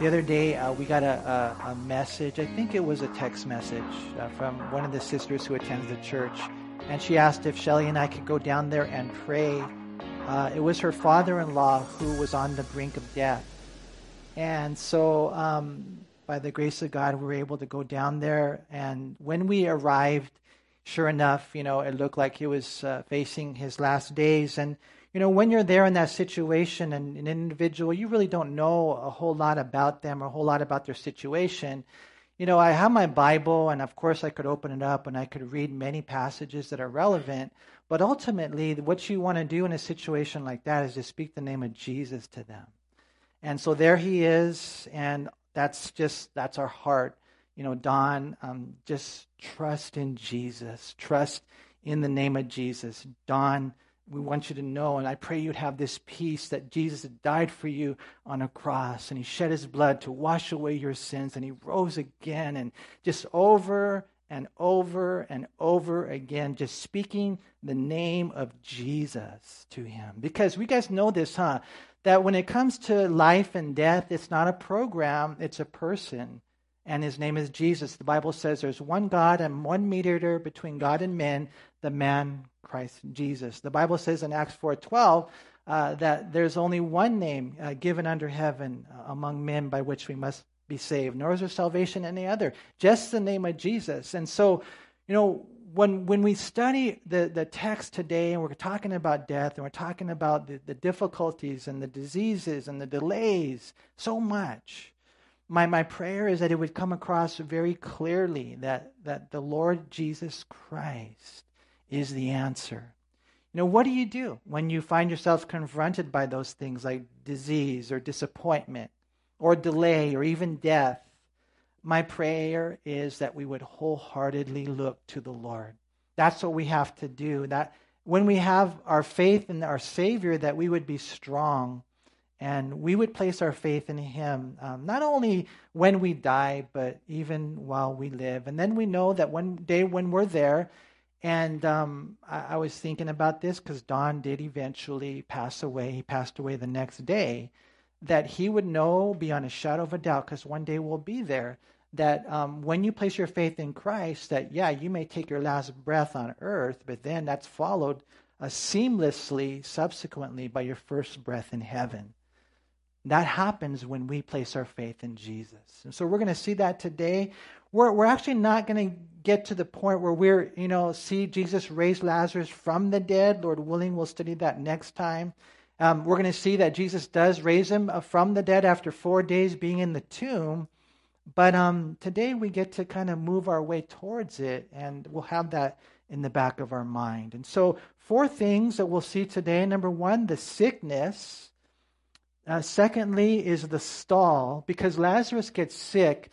The other day, uh, we got a, a, a, message. I think it was a text message uh, from one of the sisters who attends the church. And she asked if Shelly and I could go down there and pray. Uh, it was her father in law who was on the brink of death. And so, um, by the grace of God, we were able to go down there. And when we arrived, sure enough, you know, it looked like he was uh, facing his last days. And you know, when you're there in that situation and an individual, you really don't know a whole lot about them or a whole lot about their situation. You know, I have my Bible, and of course, I could open it up and I could read many passages that are relevant. But ultimately, what you want to do in a situation like that is to speak the name of Jesus to them. And so there he is, and that's just, that's our heart. You know, Don, um, just trust in Jesus. Trust in the name of Jesus. Don, we want you to know, and I pray you'd have this peace that Jesus died for you on a cross and he shed his blood to wash away your sins and he rose again and just over and over and over again, just speaking the name of Jesus to him. Because we guys know this, huh? That when it comes to life and death, it's not a program, it's a person. And his name is Jesus. The Bible says there's one God and one mediator between God and men, the man Christ Jesus. The Bible says in Acts 4:12 uh, that there's only one name uh, given under heaven uh, among men by which we must be saved, nor is there salvation any other, just the name of Jesus. And so, you know, when when we study the, the text today and we're talking about death and we're talking about the, the difficulties and the diseases and the delays so much, my, my prayer is that it would come across very clearly that, that the Lord Jesus Christ is the answer. You know, what do you do when you find yourself confronted by those things like disease or disappointment or delay or even death? My prayer is that we would wholeheartedly look to the Lord. That's what we have to do. That when we have our faith in our Savior, that we would be strong and we would place our faith in Him, um, not only when we die, but even while we live. And then we know that one day when we're there, and um, I, I, was thinking about this because Don did eventually pass away. He passed away the next day. That he would know beyond a shadow of a doubt, because one day we'll be there, that um, when you place your faith in Christ, that yeah, you may take your last breath on earth, but then that's followed uh, seamlessly, subsequently, by your first breath in heaven. That happens when we place our faith in Jesus. And so we're going to see that today. We're, we're actually not going to get to the point where we're, you know, see Jesus raise Lazarus from the dead. Lord willing, we'll study that next time. Um, we're going to see that Jesus does raise him uh, from the dead after four days being in the tomb. But um, today we get to kind of move our way towards it, and we'll have that in the back of our mind. And so, four things that we'll see today. Number one, the sickness. Uh, secondly, is the stall, because Lazarus gets sick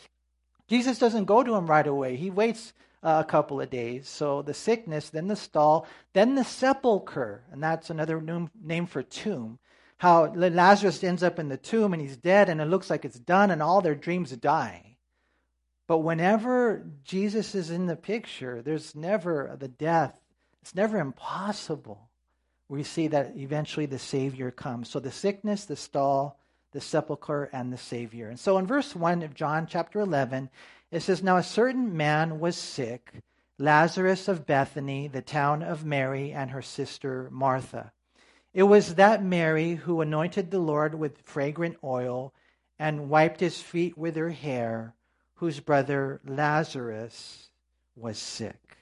Jesus doesn't go to him right away. He waits uh, a couple of days. So the sickness, then the stall, then the sepulcher, and that's another name for tomb. How Lazarus ends up in the tomb and he's dead, and it looks like it's done, and all their dreams die. But whenever Jesus is in the picture, there's never the death. It's never impossible. We see that eventually the Savior comes. So the sickness, the stall, the sepulchre, and the Savior. And so in verse 1 of John chapter 11, it says, Now a certain man was sick, Lazarus of Bethany, the town of Mary, and her sister Martha. It was that Mary who anointed the Lord with fragrant oil and wiped his feet with her hair, whose brother Lazarus was sick.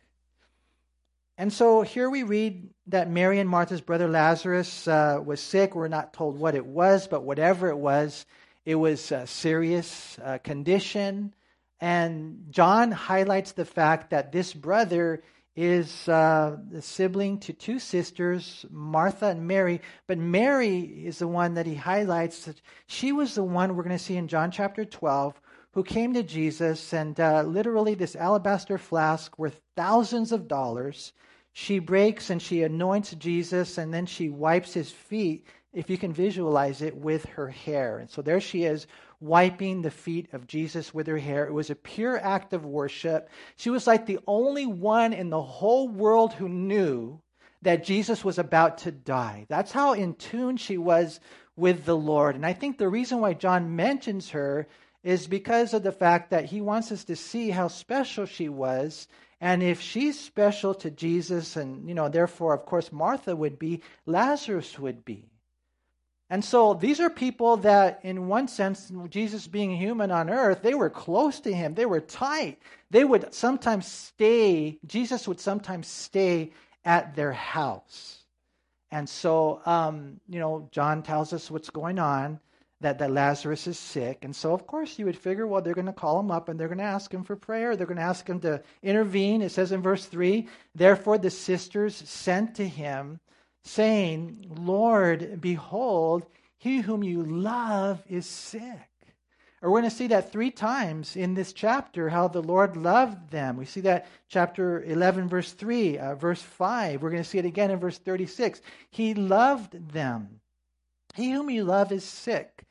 And so here we read that Mary and Martha's brother Lazarus uh, was sick. We're not told what it was, but whatever it was, it was a serious uh, condition. And John highlights the fact that this brother is uh, the sibling to two sisters, Martha and Mary. But Mary is the one that he highlights. That she was the one we're going to see in John chapter 12 who came to Jesus and uh, literally this alabaster flask worth thousands of dollars she breaks and she anoints Jesus and then she wipes his feet, if you can visualize it, with her hair. And so there she is, wiping the feet of Jesus with her hair. It was a pure act of worship. She was like the only one in the whole world who knew that Jesus was about to die. That's how in tune she was with the Lord. And I think the reason why John mentions her is because of the fact that he wants us to see how special she was. And if she's special to Jesus, and, you know, therefore, of course, Martha would be, Lazarus would be. And so these are people that, in one sense, Jesus being human on earth, they were close to him. They were tight. They would sometimes stay, Jesus would sometimes stay at their house. And so, um, you know, John tells us what's going on, that, that Lazarus is sick. And so, of course, you would figure, well, they're going to call him up and they're going to ask him for prayer. They're going to ask him to intervene. It says in verse 3 Therefore, the sisters sent to him saying, Lord, behold, he whom you love is sick. Or we're going to see that three times in this chapter, how the Lord loved them. We see that chapter 11, verse 3, uh, verse 5. We're going to see it again in verse 36. He loved them. He whom you love is sick.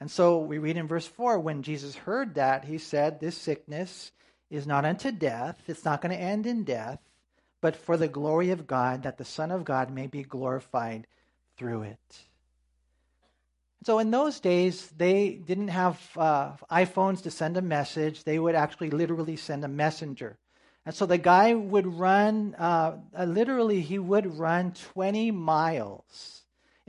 And so we read in verse 4 when Jesus heard that, he said, This sickness is not unto death, it's not going to end in death but for the glory of God, that the Son of God may be glorified through it. So in those days, they didn't have uh, iPhones to send a message. They would actually literally send a messenger. And so the guy would run, uh, literally, he would run 20 miles.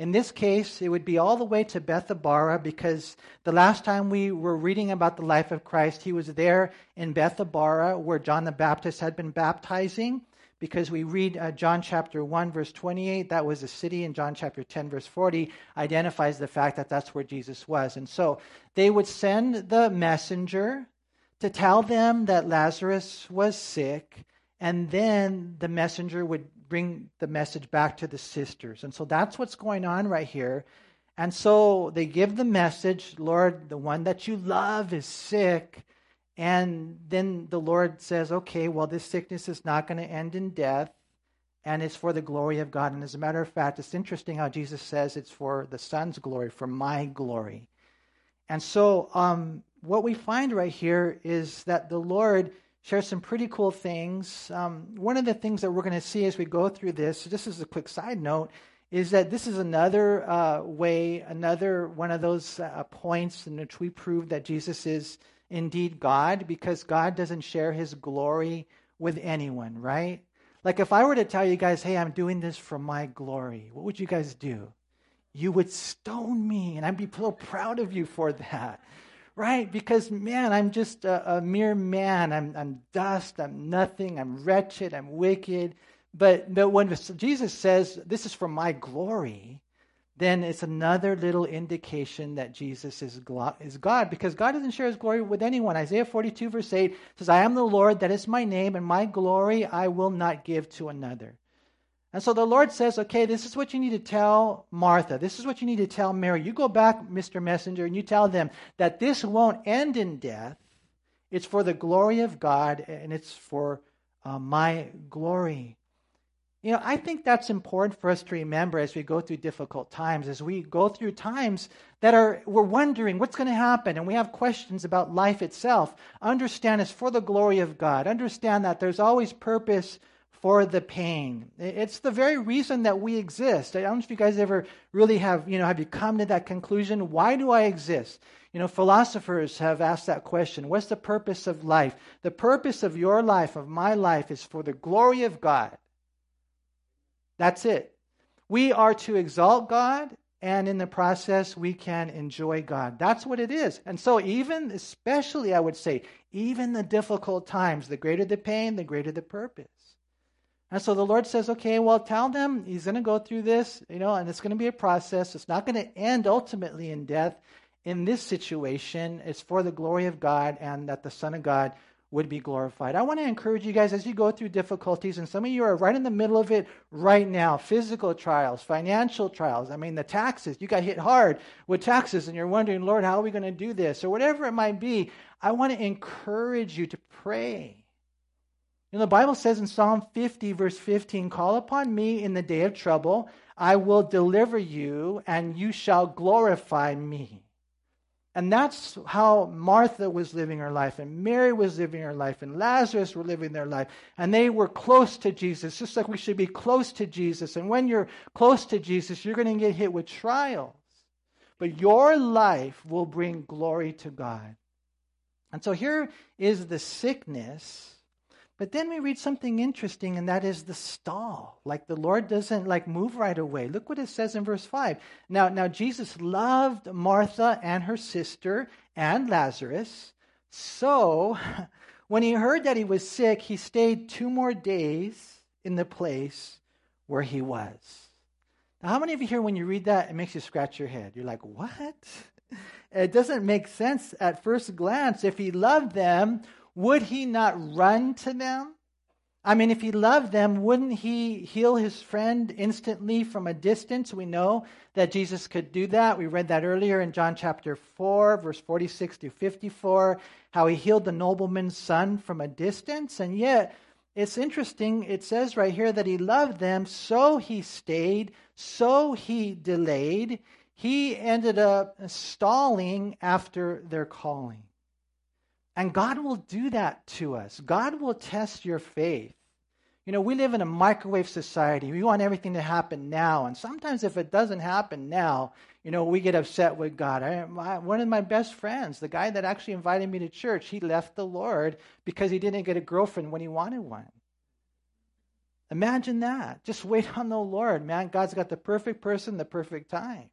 In this case, it would be all the way to Bethabara because the last time we were reading about the life of Christ, he was there in Bethabara where John the Baptist had been baptizing because we read uh, John chapter 1, verse 28, that was a city, and John chapter 10, verse 40 identifies the fact that that's where Jesus was. And so they would send the messenger to tell them that Lazarus was sick, and then the messenger would bring the message back to the sisters. And so that's what's going on right here. And so they give the message Lord, the one that you love is sick. And then the Lord says, okay, well, this sickness is not going to end in death, and it's for the glory of God. And as a matter of fact, it's interesting how Jesus says it's for the Son's glory, for my glory. And so, um, what we find right here is that the Lord shares some pretty cool things. Um, one of the things that we're going to see as we go through this, just as a quick side note, is that this is another uh, way, another one of those uh, points in which we prove that Jesus is indeed God because God doesn't share his glory with anyone, right? Like if I were to tell you guys, hey, I'm doing this for my glory, what would you guys do? You would stone me, and I'd be so proud of you for that, right? Because, man, I'm just a, a mere man. I'm, I'm dust, I'm nothing, I'm wretched, I'm wicked. But, but when Jesus says, this is for my glory, then it's another little indication that Jesus is, is God because God doesn't share his glory with anyone. Isaiah 42, verse 8 says, I am the Lord, that is my name, and my glory I will not give to another. And so the Lord says, okay, this is what you need to tell Martha. This is what you need to tell Mary. You go back, Mr. Messenger, and you tell them that this won't end in death. It's for the glory of God, and it's for uh, my glory. You know, I think that's important for us to remember as we go through difficult times, as we go through times that are, we're wondering what's going to happen and we have questions about life itself. Understand it's for the glory of God. Understand that there's always purpose for the pain. It's the very reason that we exist. I don't know if you guys ever really have, you know, have you come to that conclusion? Why do I exist? You know, philosophers have asked that question. What's the purpose of life? The purpose of your life, of my life, is for the glory of God. That's it. We are to exalt God, and in the process, we can enjoy God. That's what it is. And so, even, especially, I would say, even the difficult times, the greater the pain, the greater the purpose. And so the Lord says, okay, well, tell them he's going to go through this, you know, and it's going to be a process. It's not going to end ultimately in death. In this situation, it's for the glory of God and that the Son of God would be glorified. I want to encourage you guys as you go through difficulties, and some of you are right in the middle of it right now physical trials, financial trials. I mean, the taxes, you got hit hard with taxes, and you're wondering, Lord, how are we going to do this? Or whatever it might be. I want to encourage you to pray. You know, the Bible says in Psalm 50, verse 15, Call upon me in the day of trouble. I will deliver you, and you shall glorify me. And that's how Martha was living her life, and Mary was living her life, and Lazarus were living their life. And they were close to Jesus, just like we should be close to Jesus. And when you're close to Jesus, you're going to get hit with trials. but your life will bring glory to God. And so here is the sickness. But then we read something interesting, and that is the stall. Like the Lord doesn't like move right away. Look what it says in verse 5. Now, now Jesus loved Martha and her sister and Lazarus. So when he heard that he was sick, he stayed two more days in the place where he was. Now, how many of you here, when you read that, it makes you scratch your head? You're like, what? It doesn't make sense at first glance. If he loved them, would he not run to them? I mean, if he loved them, wouldn't he heal his friend instantly from a distance? We know that Jesus could do that. We read that earlier in John chapter 4, verse 46 to 54, how he healed the nobleman's son from a distance. And yet, it's interesting. It says right here that he loved them, so he stayed, so he delayed. He ended up stalling after their calling. And God will do that to us. God will test your faith. You know, we live in a microwave society. We want everything to happen now. And sometimes if it doesn't happen now, you know, we get upset with God. I, my, one of my best friends, the guy that actually invited me to church, he left the Lord because he didn't get a girlfriend when he wanted one. Imagine that. Just wait on the Lord, man. God's got the perfect person, the perfect time.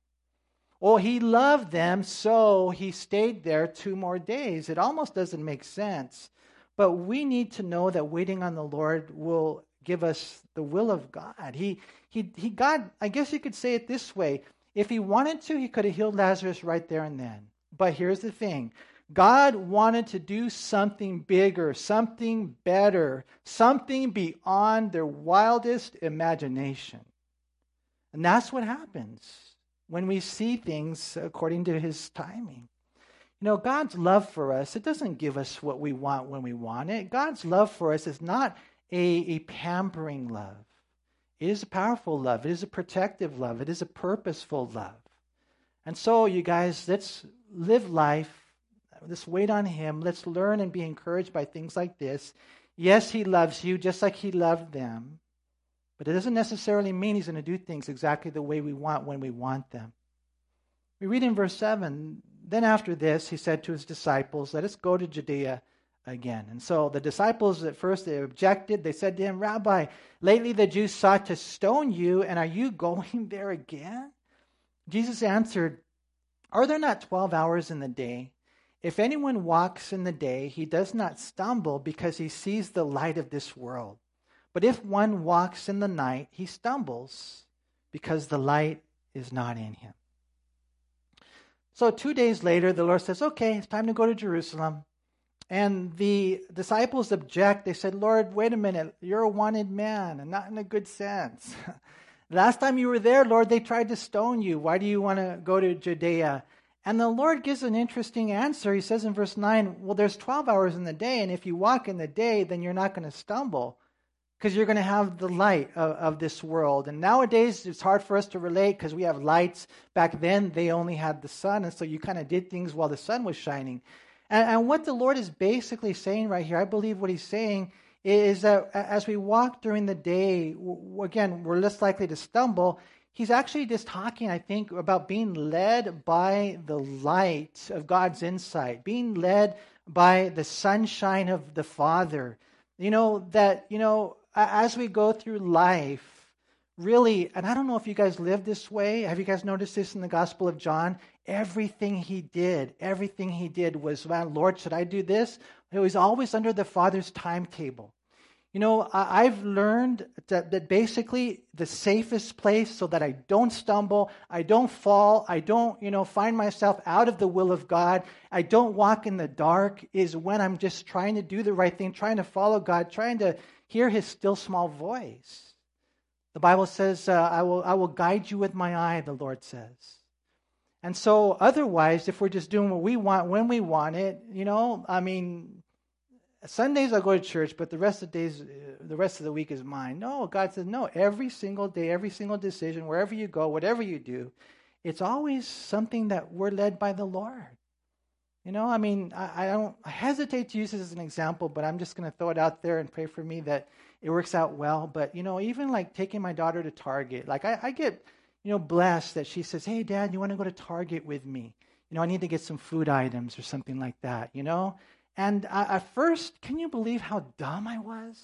Oh, he loved them, so he stayed there two more days. It almost doesn't make sense. But we need to know that waiting on the Lord will give us the will of God. He, he, he God, I guess you could say it this way. If he wanted to, he could have healed Lazarus right there and then. But here's the thing God wanted to do something bigger, something better, something beyond their wildest imagination. And that's what happens when we see things according to his timing. You know, God's love for us, it doesn't give us what we want when we want it. God's love for us is not a, a pampering love. It is a powerful love. It is a protective love. It is a purposeful love. And so, you guys, let's live life. Let's wait on Him. Let's learn and be encouraged by things like this. Yes, He loves you just like He loved them. But it doesn't necessarily mean he's going to do things exactly the way we want when we want them. We read in verse 7 Then after this, he said to his disciples, Let us go to Judea again. And so the disciples at first they objected. They said to him, Rabbi, lately the Jews sought to stone you, and are you going there again? Jesus answered, Are there not 12 hours in the day? If anyone walks in the day, he does not stumble because he sees the light of this world. But if one walks in the night, he stumbles because the light is not in him. So, two days later, the Lord says, Okay, it's time to go to Jerusalem. And the disciples object. They said, Lord, wait a minute. You're a wanted man, and not in a good sense. Last time you were there, Lord, they tried to stone you. Why do you want to go to Judea? And the Lord gives an interesting answer. He says in verse 9, Well, there's 12 hours in the day, and if you walk in the day, then you're not going to stumble because you're going to have the light of, of, this world. And nowadays, it's hard for us to relate because we have lights. Back then, they only had the sun, and so you kind of did things while the sun was shining. And, and what the Lord is basically saying right here, I believe what He's saying is that as we walk during the day, again, we're less likely to stumble. He's actually just talking, I think, about being led by the light of God's insight, being led by the sunshine of the Father. You know, that, you know, as we go through life, really, and I don't know if you guys live this way. Have you guys noticed this in the Gospel of John? Everything he did, everything he did was, well, Lord, should I do this? It was always under the Father's timetable. You know, I've learned that, that basically the safest place so that I don't stumble, I don't fall, I don't, you know, find myself out of the will of God, I don't walk in the dark is when I'm just trying to do the right thing, trying to follow God, trying to hear his still small voice. The Bible says, uh, I, will, I will guide you with my eye, the Lord says. And so, otherwise, if we're just doing what we want when we want it, you know, I mean, Sundays I go to church, but the rest of the days, the rest of the week is mine. No, God says, no, every single day, every single decision, wherever you go, whatever you do, it's always something that we're led by the Lord. You know, I mean, I, I don't I hesitate to use this as an example, but I'm just going to throw it out there and pray for me that it works out well. But you know, even like taking my daughter to Target, like I, I get, you know, blessed that she says, Hey, Dad, you want to go to Target with me? You know, I need to get some food items or something like that, you know? And I, at first, can you believe how dumb I was?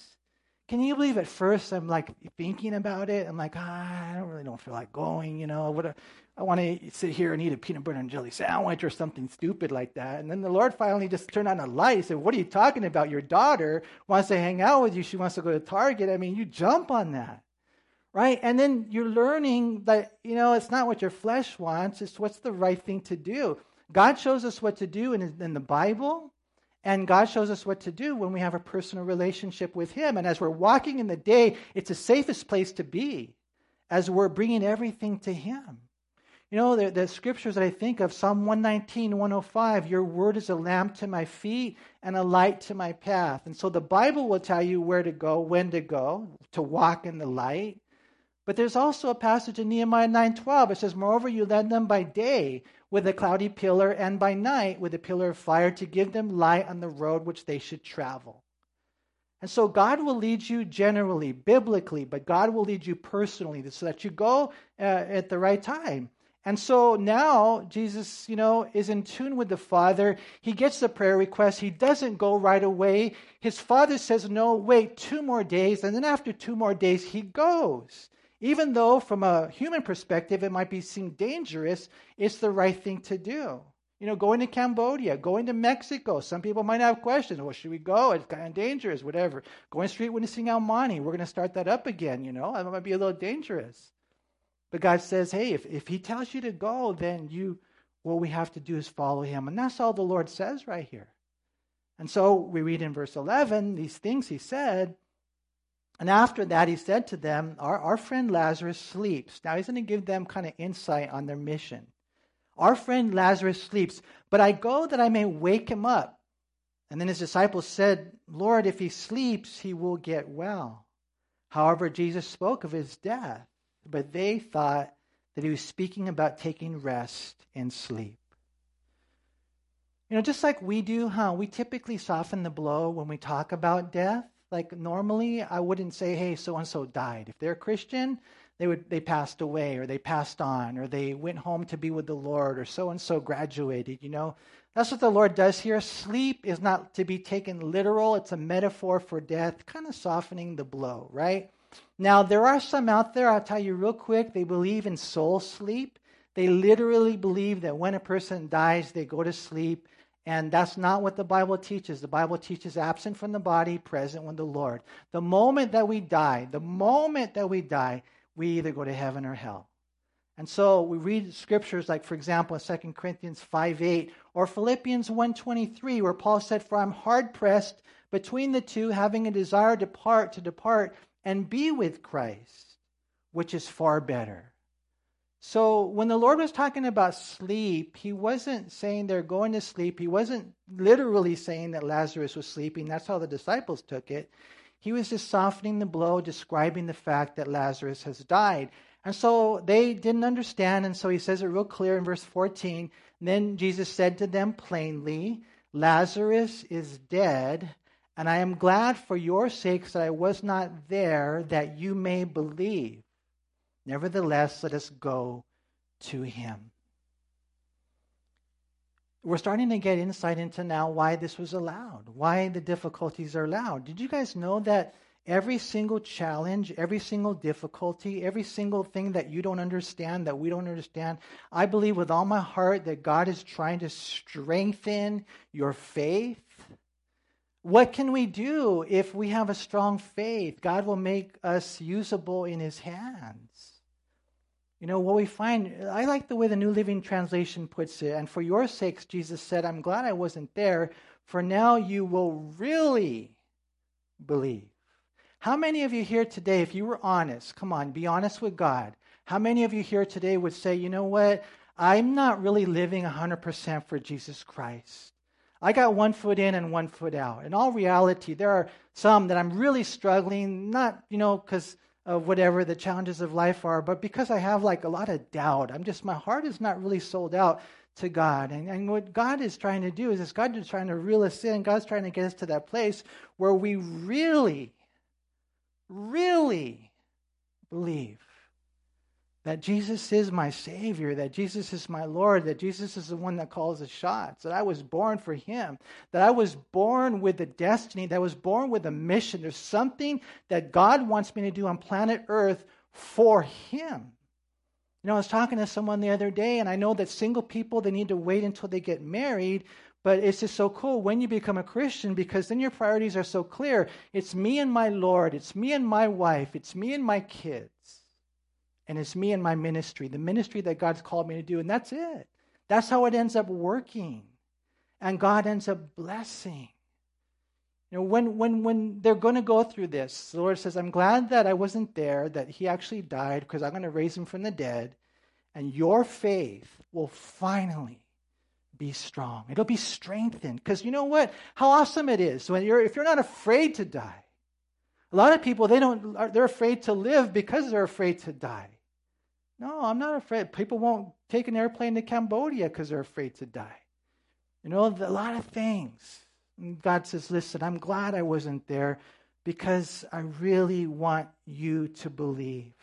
Can you believe at first I'm like thinking about it? I'm like, ah, I don't really don't feel like going, you know. What a, I want to sit here and eat a peanut butter and jelly sandwich or something stupid like that. And then the Lord finally just turned on a light and said, What are you talking about? Your daughter wants to hang out with you. She wants to go to Target. I mean, you jump on that. Right? And then you're learning that, you know, it's not what your flesh wants, it's what's the right thing to do. God shows us what to do in, in the Bible, and God shows us what to do when we have a personal relationship with Him. And as we're walking in the day, it's the safest place to be as we're bringing everything to Him. You know, the, the scriptures that I think of Psalm 119, 105, your word is a lamp to my feet and a light to my path. And so the Bible will tell you where to go, when to go, to walk in the light. But there's also a passage in Nehemiah 9:12. It says, "Moreover, you led them by day with a cloudy pillar, and by night with a pillar of fire, to give them light on the road which they should travel." And so God will lead you generally, biblically, but God will lead you personally so that you go uh, at the right time. And so now Jesus, you know, is in tune with the Father. He gets the prayer request. He doesn't go right away. His Father says, No, wait two more days. And then after two more days, he goes. Even though, from a human perspective, it might be seem dangerous, it's the right thing to do. You know, going to Cambodia, going to Mexico. Some people might have questions. Well, should we go? It's kind of dangerous, whatever. Going street witnessing El Monte. We're going to start that up again, you know. That might be a little dangerous. But God says, hey, if, if He tells you to go, then you, what we have to do is follow Him. And that's all the Lord says right here. And so we read in verse 11 these things He said. And after that, He said to them, Our, our friend Lazarus sleeps. Now He's going to give them kind of insight on their mission. Our friend Lazarus sleeps, but I go that I may wake him up. And then his disciples said, Lord, if he sleeps, he will get well. However, Jesus spoke of his death but they thought that he was speaking about taking rest and sleep. You know, just like we do, huh? We typically soften the blow when we talk about death. Like normally, I wouldn't say, "Hey, so and so died." If they're Christian, they would they passed away, or they passed on, or they went home to be with the Lord, or so and so graduated. You know, that's what the Lord does here. Sleep is not to be taken literal; it's a metaphor for death, kind of softening the blow, right? Now, there are some out there, I'll tell you real quick, they believe in soul sleep. They literally believe that when a person dies, they go to sleep. And that's not what the Bible teaches. The Bible teaches absent from the body, present with the Lord. The moment that we die, the moment that we die, we either go to heaven or hell. And so we read scriptures like, for example, in 2 Corinthians 5 8 or Philippians 1.23, where Paul said, For I'm hard pressed between the two, having a desire to part, to depart and be with Christ, which is far better. So when the Lord was talking about sleep, he wasn't saying they're going to sleep. He wasn't literally saying that Lazarus was sleeping. That's how the disciples took it. He was just softening the blow, describing the fact that Lazarus has died. And so they didn't understand. And so he says it real clear in verse 14. Then Jesus said to them plainly, Lazarus is dead. And I am glad for your sakes that I was not there, that you may believe. Nevertheless, let us go to him. We're starting to get insight into now why this was allowed, why the difficulties are allowed. Did you guys know that every single challenge, every single difficulty, every single thing that you don't understand, that we don't understand, I believe with all my heart that God is trying to strengthen your faith what can we do if we have a strong faith? God will make us usable in His hands. You know, what we find, I like the way the New Living Translation puts it. And for your sakes, Jesus said, I'm glad I wasn't there, for now you will really believe. How many of you here today, if you were honest, come on, be honest with God, how many of you here today would say, you know what? I'm not really living 100% for Jesus Christ. I got one foot in and one foot out. In all reality, there are some that I'm really struggling, not, you know, because of whatever the challenges of life are, but because I have like a lot of doubt. I'm just, my heart is not really sold out to God. And, and what God is trying to do is, is God is trying to reel us in. God's trying to get us to that place where we really, really believe that Jesus is my Savior, that Jesus is my Lord, that Jesus is the one that calls the shots, that I was born for Him, that I was born with a destiny, that I was born with a mission. There's something that God wants me to do on planet Earth for Him. You know, I was talking to someone the other day, and I know that single people, they need to wait until they get married, but it's just so cool when you become a Christian because then your priorities are so clear. It's me and my Lord, it's me and my wife, it's me and my kids. And it's me and my ministry, the ministry that God's called me to do, and that's it. That's how it ends up working. And God ends up blessing. You know, when, when, when they're going to go through this, the Lord says, I'm glad that I wasn't there, that He actually died, because I'm going to raise Him from the dead, and your faith will finally be strong. It'll be strengthened. Because you know what? How awesome it is when you're, if you're not afraid to die. A lot of people, they don't, they're afraid to live because they're afraid to die. No, I'm not afraid. People won't take an airplane to Cambodia because they're afraid to die. You know, a lot of things. And God says, listen, I'm glad I wasn't there because I really want you to believe.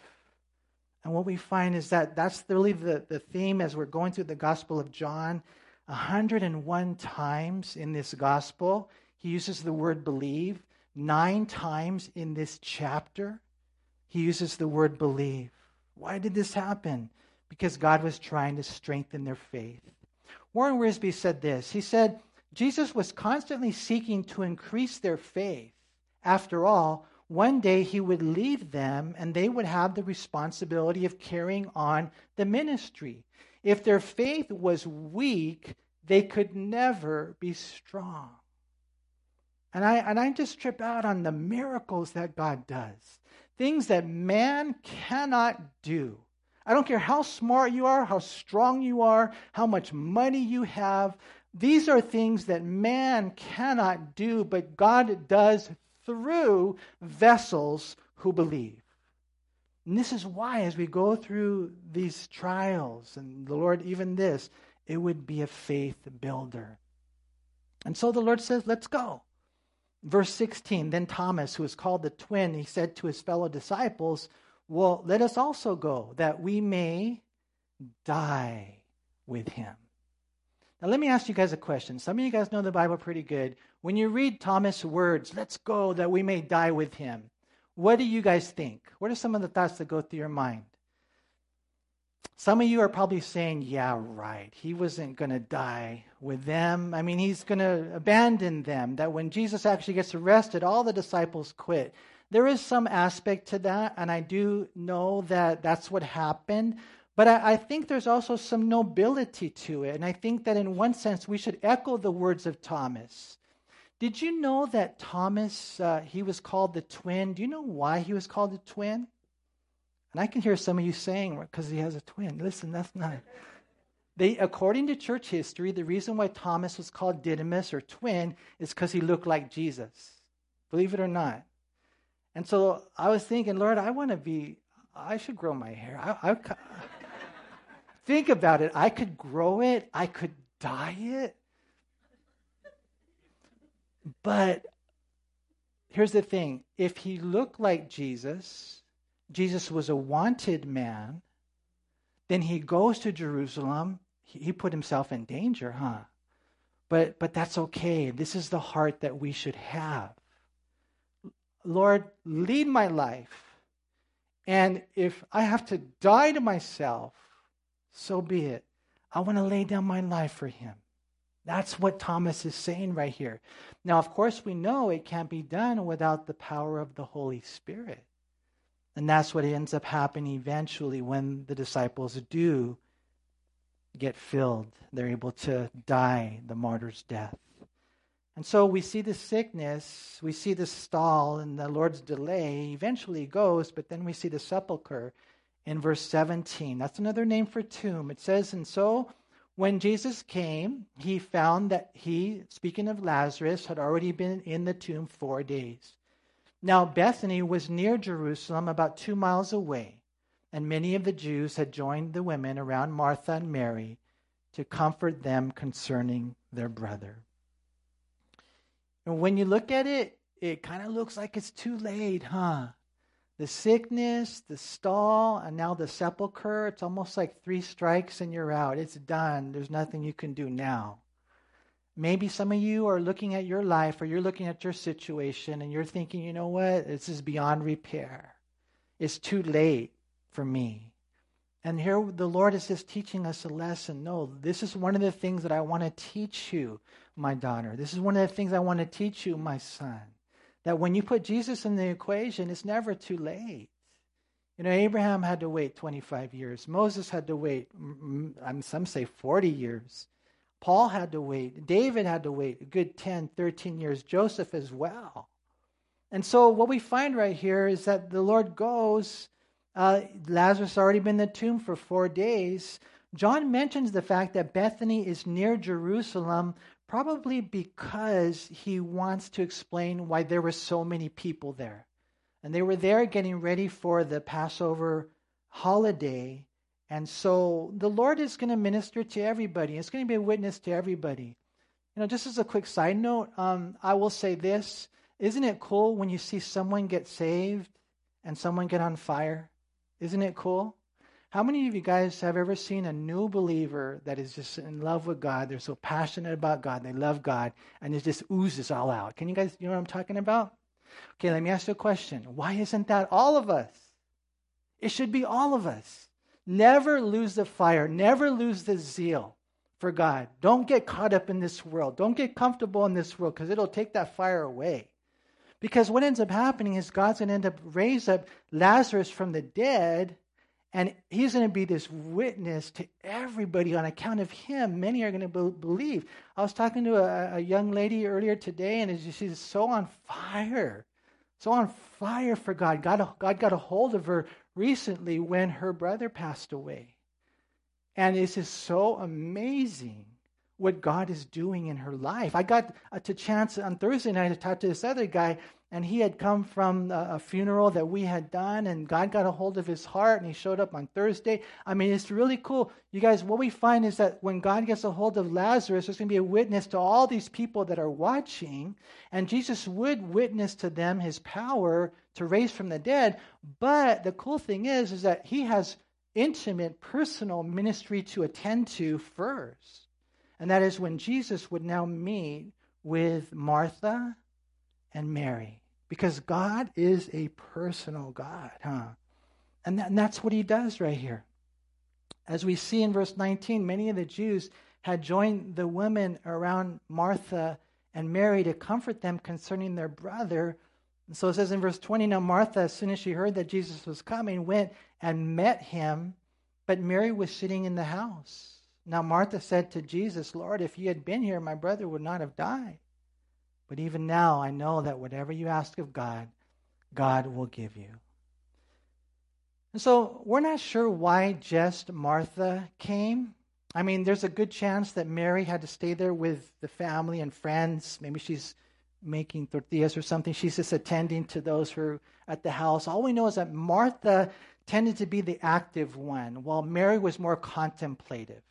And what we find is that that's really the, the theme as we're going through the Gospel of John. 101 times in this Gospel, he uses the word believe. Nine times in this chapter, he uses the word believe. Why did this happen? Because God was trying to strengthen their faith. Warren Wiersbe said this He said, Jesus was constantly seeking to increase their faith. After all, one day he would leave them and they would have the responsibility of carrying on the ministry. If their faith was weak, they could never be strong. And I, and I just trip out on the miracles that God does things that man cannot do. I don't care how smart you are, how strong you are, how much money you have. These are things that man cannot do, but God does through vessels who believe. And this is why, as we go through these trials, and the Lord, even this, it would be a faith builder. And so the Lord says, Let's go. Verse 16 Then Thomas, who is called the twin, he said to his fellow disciples, Well, let us also go, that we may die with him. Now, let me ask you guys a question. Some of you guys know the Bible pretty good. When you read Thomas' words, let's go that we may die with him, what do you guys think? What are some of the thoughts that go through your mind? Some of you are probably saying, yeah, right. He wasn't going to die with them. I mean, he's going to abandon them. That when Jesus actually gets arrested, all the disciples quit. There is some aspect to that, and I do know that that's what happened. But I, I think there's also some nobility to it. And I think that in one sense, we should echo the words of Thomas. Did you know that Thomas, uh, he was called the twin? Do you know why he was called the twin? And I can hear some of you saying, because he has a twin. Listen, that's not. They, according to church history, the reason why Thomas was called Didymus or twin is because he looked like Jesus. Believe it or not. And so I was thinking, Lord, I want to be, I should grow my hair. I, I, think about it. I could grow it, I could dye it. But here's the thing if he looked like Jesus, Jesus was a wanted man, then he goes to Jerusalem. He, put himself in danger, huh? But, but that's okay. This is the heart that we should have. Lord, lead my life. And if I have to die to myself, so be it. I want to lay down my life for him. That's what Thomas is saying right here. Now, of course, we know it can't be done without the power of the Holy Spirit. And that's what ends up happening eventually when the disciples do get filled. They're able to die the martyr's death. And so we see the sickness, we see the stall, and the Lord's delay eventually goes, but then we see the sepulchre in verse 17. That's another name for tomb. It says, And so when Jesus came, he found that he, speaking of Lazarus, had already been in the tomb four days. Now, Bethany was near Jerusalem, about two miles away, and many of the Jews had joined the women around Martha and Mary to comfort them concerning their brother. And when you look at it, it kind of looks like it's too late, huh? the sickness, the stall, and now the sepulcher. It's almost like three strikes and you're out. It's done. There's nothing you can do now. Maybe some of you are looking at your life or you're looking at your situation and you're thinking, you know what? This is beyond repair. It's too late for me. And here the Lord is just teaching us a lesson. No, this is one of the things that I want to teach you, my daughter. This is one of the things I want to teach you, my son. That when you put Jesus in the equation, it's never too late. You know, Abraham had to wait 25 years. Moses had to wait, some say 40 years. Paul had to wait. David had to wait a good 10, 13 years. Joseph as well. And so what we find right here is that the Lord goes uh, Lazarus already been in the tomb for four days. John mentions the fact that Bethany is near Jerusalem, probably because he wants to explain why there were so many people there. And they were there getting ready for the Passover holiday. And so the Lord is going to minister to everybody. It's going to be a witness to everybody. You know, just as a quick side note, um, I will say this. Isn't it cool when you see someone get saved and someone get on fire? Isn't it cool? How many of you guys have ever seen a new believer that is just in love with God? They're so passionate about God, they love God, and it just oozes all out. Can you guys, you know what I'm talking about? Okay, let me ask you a question. Why isn't that all of us? It should be all of us. Never lose the fire, never lose the zeal for God. Don't get caught up in this world. Don't get comfortable in this world because it'll take that fire away. Because what ends up happening is God's going to end up raise up Lazarus from the dead, and he's going to be this witness to everybody on account of him. Many are going to be- believe. I was talking to a, a young lady earlier today, and she's so on fire, so on fire for God. God. God got a hold of her recently when her brother passed away. And it's just so amazing what God is doing in her life. I got uh, to chance on Thursday night to talk to this other guy, and he had come from a, funeral that we had done, and God got a hold of his heart, and he showed up on Thursday. I mean, it's really cool. You guys, what we find is that when God gets a hold of Lazarus, there's going to be a witness to all these people that are watching, and Jesus would witness to them his power to raise from the dead. But the cool thing is, is that he has intimate, personal ministry to attend to first. And that is when Jesus would now meet with Martha and Mary. Because God is a personal God, huh? And, that, and that's what he does right here. As we see in verse 19, many of the Jews had joined the women around Martha and Mary to comfort them concerning their brother. And so it says in verse 20 Now Martha, as soon as she heard that Jesus was coming, went and met him, but Mary was sitting in the house. Now Martha said to Jesus, Lord, if you had been here, my brother would not have died. But even now I know that whatever you ask of God, God will give you. And so we're not sure why just Martha came. I mean, there's a good chance that Mary had to stay there with the family and friends. Maybe she's making tortillas or something. She's just attending to those who are at the house. All we know is that Martha tended to be the active one, while Mary was more contemplative.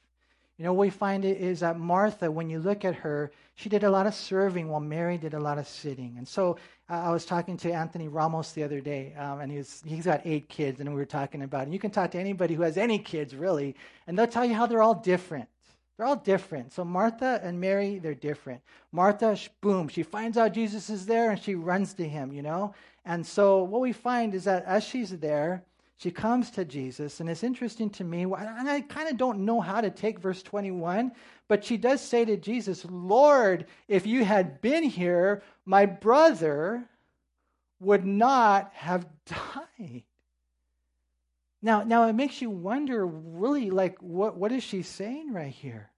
You know, what we find is that Martha, when you look at her, she did a lot of serving while Mary did a lot of sitting. And so uh, I was talking to Anthony Ramos the other day, um, and he's, he's got eight kids, and we were talking about it. And you can talk to anybody who has any kids, really, and they'll tell you how they're all different. They're all different. So Martha and Mary, they're different. Martha, boom, she finds out Jesus is there and she runs to him, you know? And so what we find is that as she's there, she comes to Jesus, and it's interesting to me, and I kind of don't know how to take verse 21, but she does say to Jesus, Lord, if you had been here, my brother would not have died. Now, now it makes you wonder really like what, what is she saying right here?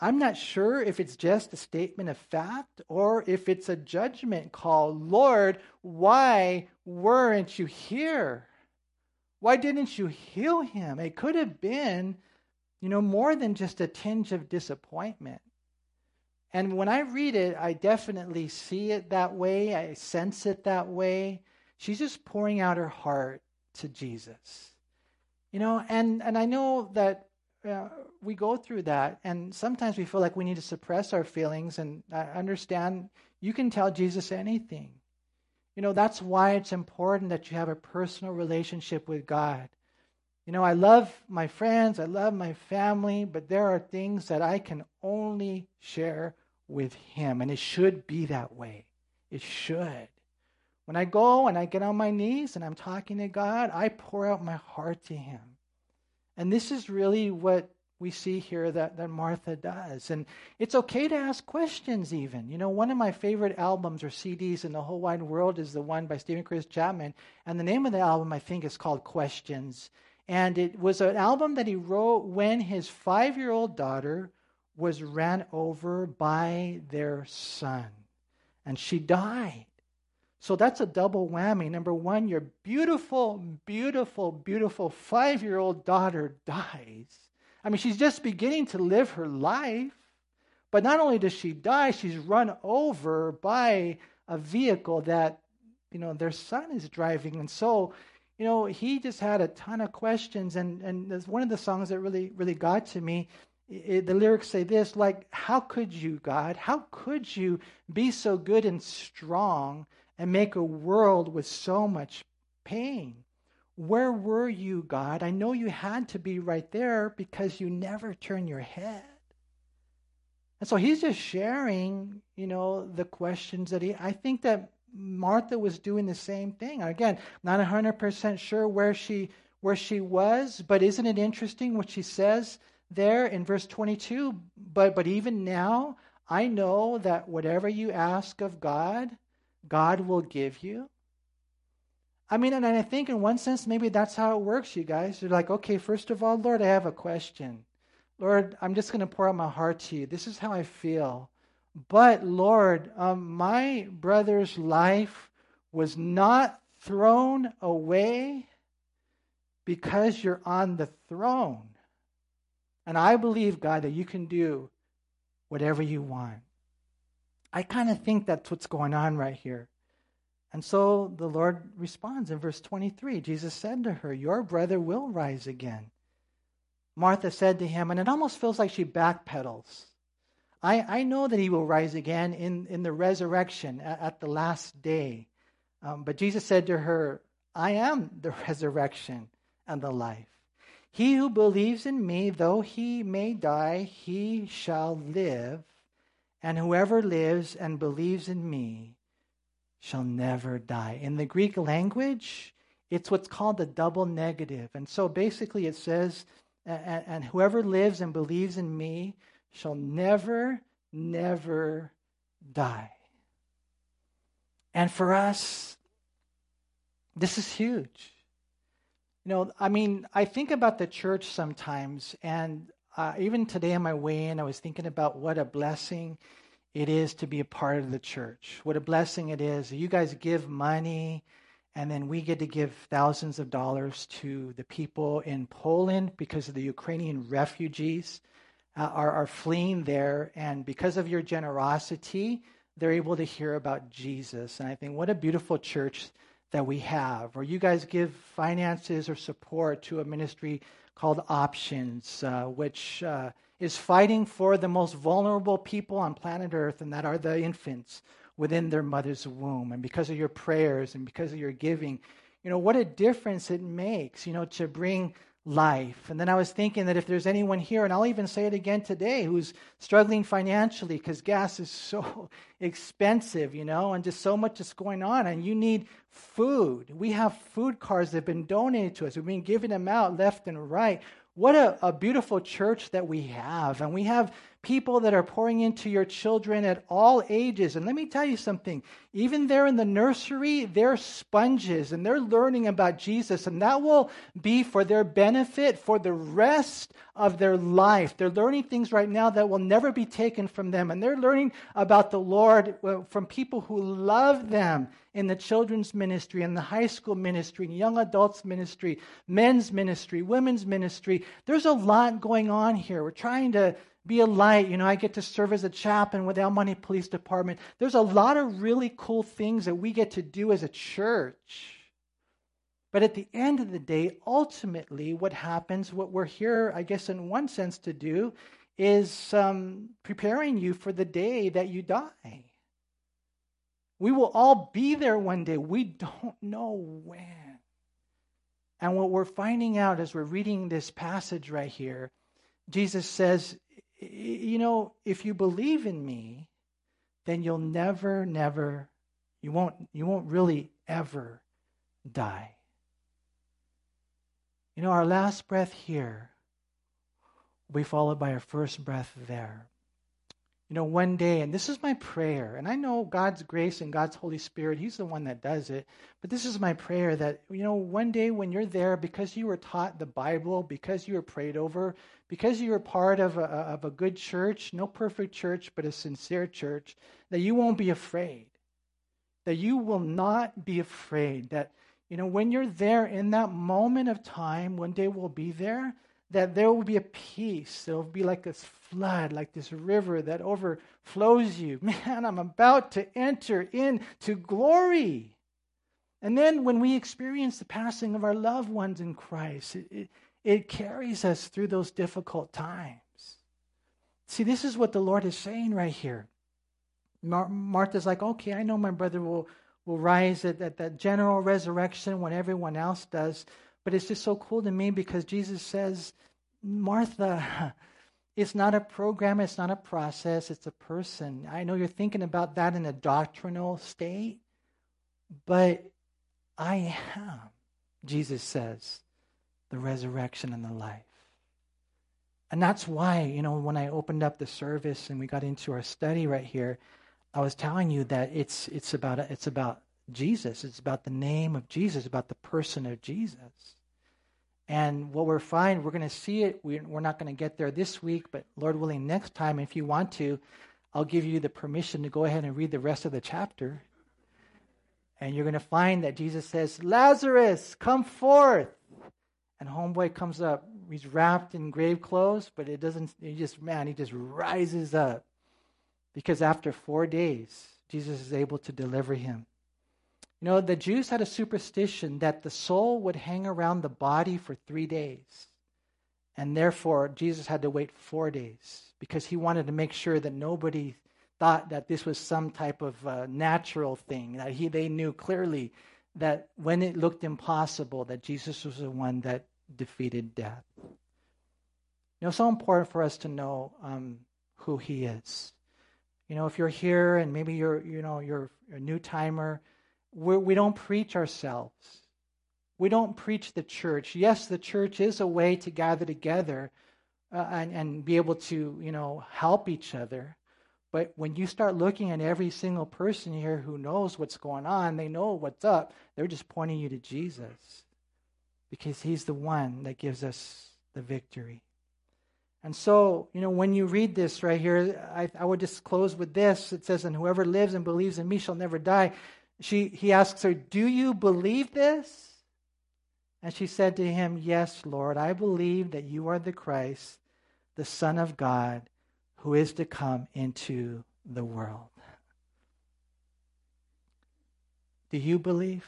I'm not sure if it's just a statement of fact or if it's a judgment call. Lord, why weren't you here? Why didn't you heal him? It could have been, you know, more than just a tinge of disappointment. And when I read it, I definitely see it that way. I sense it that way. She's just pouring out her heart to Jesus. You know, and, and I know that uh, we go through that, and sometimes we feel like we need to suppress our feelings. And I understand you can tell Jesus anything. You know, that's why it's important that you have a personal relationship with God. You know, I love my friends, I love my family, but there are things that I can only share with Him, and it should be that way. It should. When I go and I get on my knees and I'm talking to God, I pour out my heart to Him. And this is really what we see here that, that Martha does. And it's okay to ask questions, even. You know, one of my favorite albums or CDs in the whole wide world is the one by Steven Curtis Chapman. And the name of the album, I think, is called Questions. And it was an album that he wrote when his five year old daughter was ran over by their son. And she died. So that's a double whammy. Number one, your beautiful, beautiful, beautiful five year old daughter dies. I mean, she's just beginning to live her life. But not only does she die, she's run over by a vehicle that, you know, their son is driving. And so, you know, he just had a ton of questions. And, and one of the songs that really, really got to me. It, the lyrics say this like, How could you, God? How could you be so good and strong and make a world with so much pain? Where were you, God? I know you had to be right there because you never turn your head. And so he's just sharing, you know, the questions that he, I think that Martha was doing the same thing. Again, not 100% sure where she, where she was, but isn't it interesting what she says there in verse 22? But, but even now, I know that whatever you ask of God, God will give you. I mean, and I think in one sense, maybe that's how it works, you guys. You're like, okay, first of all, Lord, I have a question. Lord, I'm just going to pour out my heart to you. This is how I feel. But, Lord, um, my brother's life was not thrown away because you're on the throne. And I believe, God, that you can do whatever you want. I kind of think that's what's going on right here. And so the Lord responds in verse 23. Jesus said to her, Your brother will rise again. Martha said to him, and it almost feels like she backpedals. I, I know that he will rise again in, in the resurrection at, at the last day. Um, but Jesus said to her, I am the resurrection and the life. He who believes in me, though he may die, he shall live. And whoever lives and believes in me shall never die. In the Greek language, it's what's called the double negative. And so basically it says, and, whoever lives and believes in me shall never, never die. And for us, this is huge. You know, I mean, I think about the church sometimes, and uh, even today on my way in, I was thinking about what a blessing it is to be a part of the church. What a blessing it is. You guys give money, and then we get to give thousands of dollars to the people in Poland because of the Ukrainian refugees uh, are, are fleeing there. And because of your generosity, they're able to hear about Jesus. And I think what a beautiful church that we have. Or you guys give finances or support to a ministry called Options, uh, which uh, is fighting for the most vulnerable people on planet Earth, and that are the infants within their mother's womb. And because of your prayers and because of your giving, you know, what a difference it makes, you know, to bring life. And then I was thinking that if there's anyone here, and I'll even say it again today, who's struggling financially because gas is so expensive, you know, and just so much is going on, and you need food. We have food cards that have been donated to us, we've been giving them out left and right. What a, a beautiful church that we have. And we have people that are pouring into your children at all ages. And let me tell you something even there in the nursery, they're sponges and they're learning about Jesus. And that will be for their benefit for the rest of their life. They're learning things right now that will never be taken from them. And they're learning about the Lord from people who love them in the children's ministry, in the high school ministry, in young adults ministry, men's ministry, women's ministry. There's a lot going on here. We're trying to be a light. You know, I get to serve as a chaplain with El Monte Police Department. There's a lot of really cool things that we get to do as a church. But at the end of the day, ultimately, what happens, what we're here, I guess, in one sense, to do is um, preparing you for the day that you die. We will all be there one day. We don't know when. And what we're finding out as we're reading this passage right here, Jesus says, you know, if you believe in me, then you'll never, never, you won't, you won't really ever die. You know, our last breath here will be followed by our first breath there. You know, one day, and this is my prayer, and I know God's grace and God's Holy Spirit, He's the one that does it, but this is my prayer that, you know, one day when you're there, because you were taught the Bible, because you were prayed over, because you were part of a, of a good church, no perfect church, but a sincere church, that you won't be afraid. That you will not be afraid. That, you know, when you're there in that moment of time, one day we'll be there, that there will be a peace. There will be like this flood, like this river that overflows you. Man, I'm about to enter into glory. And then when we experience the passing of our loved ones in Christ, it, it, it carries us through those difficult times. See, this is what the Lord is saying right here. Mar- Martha's like, okay, I know my brother will, will rise at, at that general resurrection when everyone else does. But it's just so cool to me because Jesus says, Martha, it's not a program, it's not a process, it's a person. I know you're thinking about that in a doctrinal state, but I am, Jesus says, the resurrection and the life. And that's why, you know, when I opened up the service and we got into our study right here, I was telling you that it's it's about it's about Jesus. It's about the name of Jesus, about the person of Jesus. And what we're finding, we're going to see it. We're, not going to get there this week, but Lord willing, next time, if you want to, I'll give you the permission to go ahead and read the rest of the chapter. And you're going to find that Jesus says, Lazarus, come forth. And homeboy comes up. He's wrapped in grave clothes, but it doesn't, he just, man, he just rises up. Because after four days, Jesus is able to deliver him. You know, the Jews had a superstition that the soul would hang around the body for three days. And therefore, Jesus had to wait four days because he wanted to make sure that nobody thought that this was some type of uh, natural thing. That he, they knew clearly that when it looked impossible, that Jesus was the one that defeated death. You know, so important for us to know um, who he is. You know, if you're here and maybe you're, you know, you're a new timer, we're, we do not preach ourselves. We don't preach the church. Yes, the church is a way to gather together uh, and, and be able to, you know, help each other. But when you start looking at every single person here who knows what's going on, they know what's up, they're just pointing you to Jesus because he's the one that gives us the victory. And so, you know, when you read this right here, I, I would just close with this. It says, And whoever lives and believes in me shall never die. She, he asks her, Do you believe this? And she said to him, Yes, Lord, I believe that you are the Christ, the Son of God, who is to come into the world. Do you believe?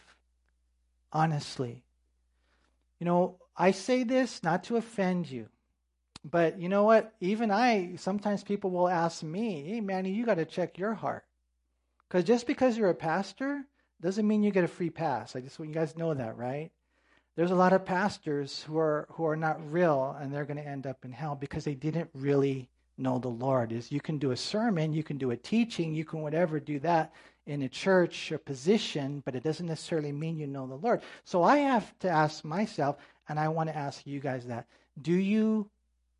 Honestly. You know, I say this not to offend you, but you know what? Even I, sometimes people will ask me, hey, Manny, you got to check your heart. Because just because you're a pastor doesn't mean you get a free pass. I just want you guys know that, right? There's a lot of pastors who are who are not real and they're going to end up in hell because they didn't really know the Lord. Is you can do a sermon, you can do a teaching, you can whatever do that in a church or position, but it doesn't necessarily mean you know the Lord. So I have to ask myself, and I want to ask you guys that: Do you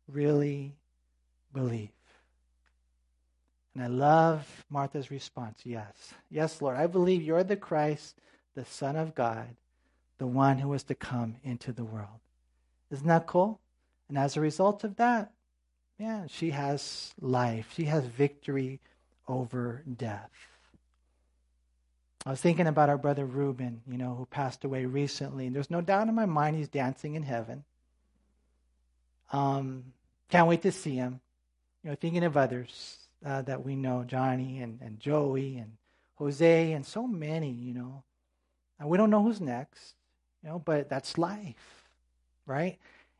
really believe? And I love Martha's response yes. Yes, Lord, I believe you're the Christ, the Son of God, the one who was to come into the world. Isn't that cool? And as a result of that, yeah, she has life. She has victory over death. I was thinking about our brother Reuben, you know, who passed away recently. And there's no doubt in my mind he's dancing in heaven. Um, can't wait to see him. You know, thinking of others uh, that we know, Johnny and, and Joey and Jose and so many, you know. And we don't know who's next, you know, but that's life, right?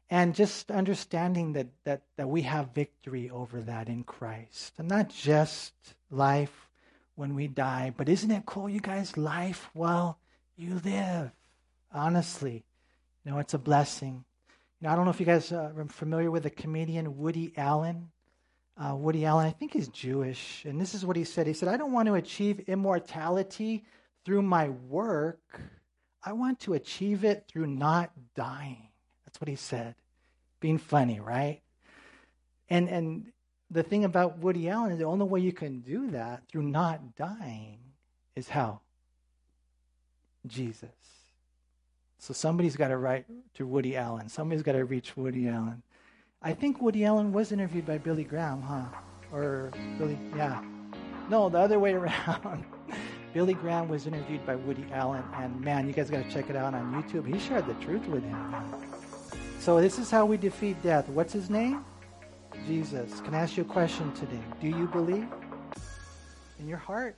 And just understanding that, that, that we have victory over that in Christ. And not just life when we die. But isn't it cool, you guys? Life while you live. Honestly, you know, it's a blessing. You know, I don't know if you guys uh, are familiar with the comedian Woody Allen. Uh, Woody Allen, I think he's Jewish, and this is what he said. He said, "I don't want to achieve immortality through my work. I want to achieve it through not dying." That's what he said. Being funny, right? And and the thing about Woody Allen is the only way you can do that through not dying is how? Jesus. So somebody's got to write to Woody Allen. Somebody's got to reach Woody Allen. I think Woody Allen was interviewed by Billy Graham, huh? Or Billy, yeah. No, the other way around. Billy Graham was interviewed by Woody Allen, and man, you guys got to check it out on YouTube. He shared the truth with him. So this is how we defeat death. What's his name? Jesus. Can I ask you a question today? Do you believe in your heart?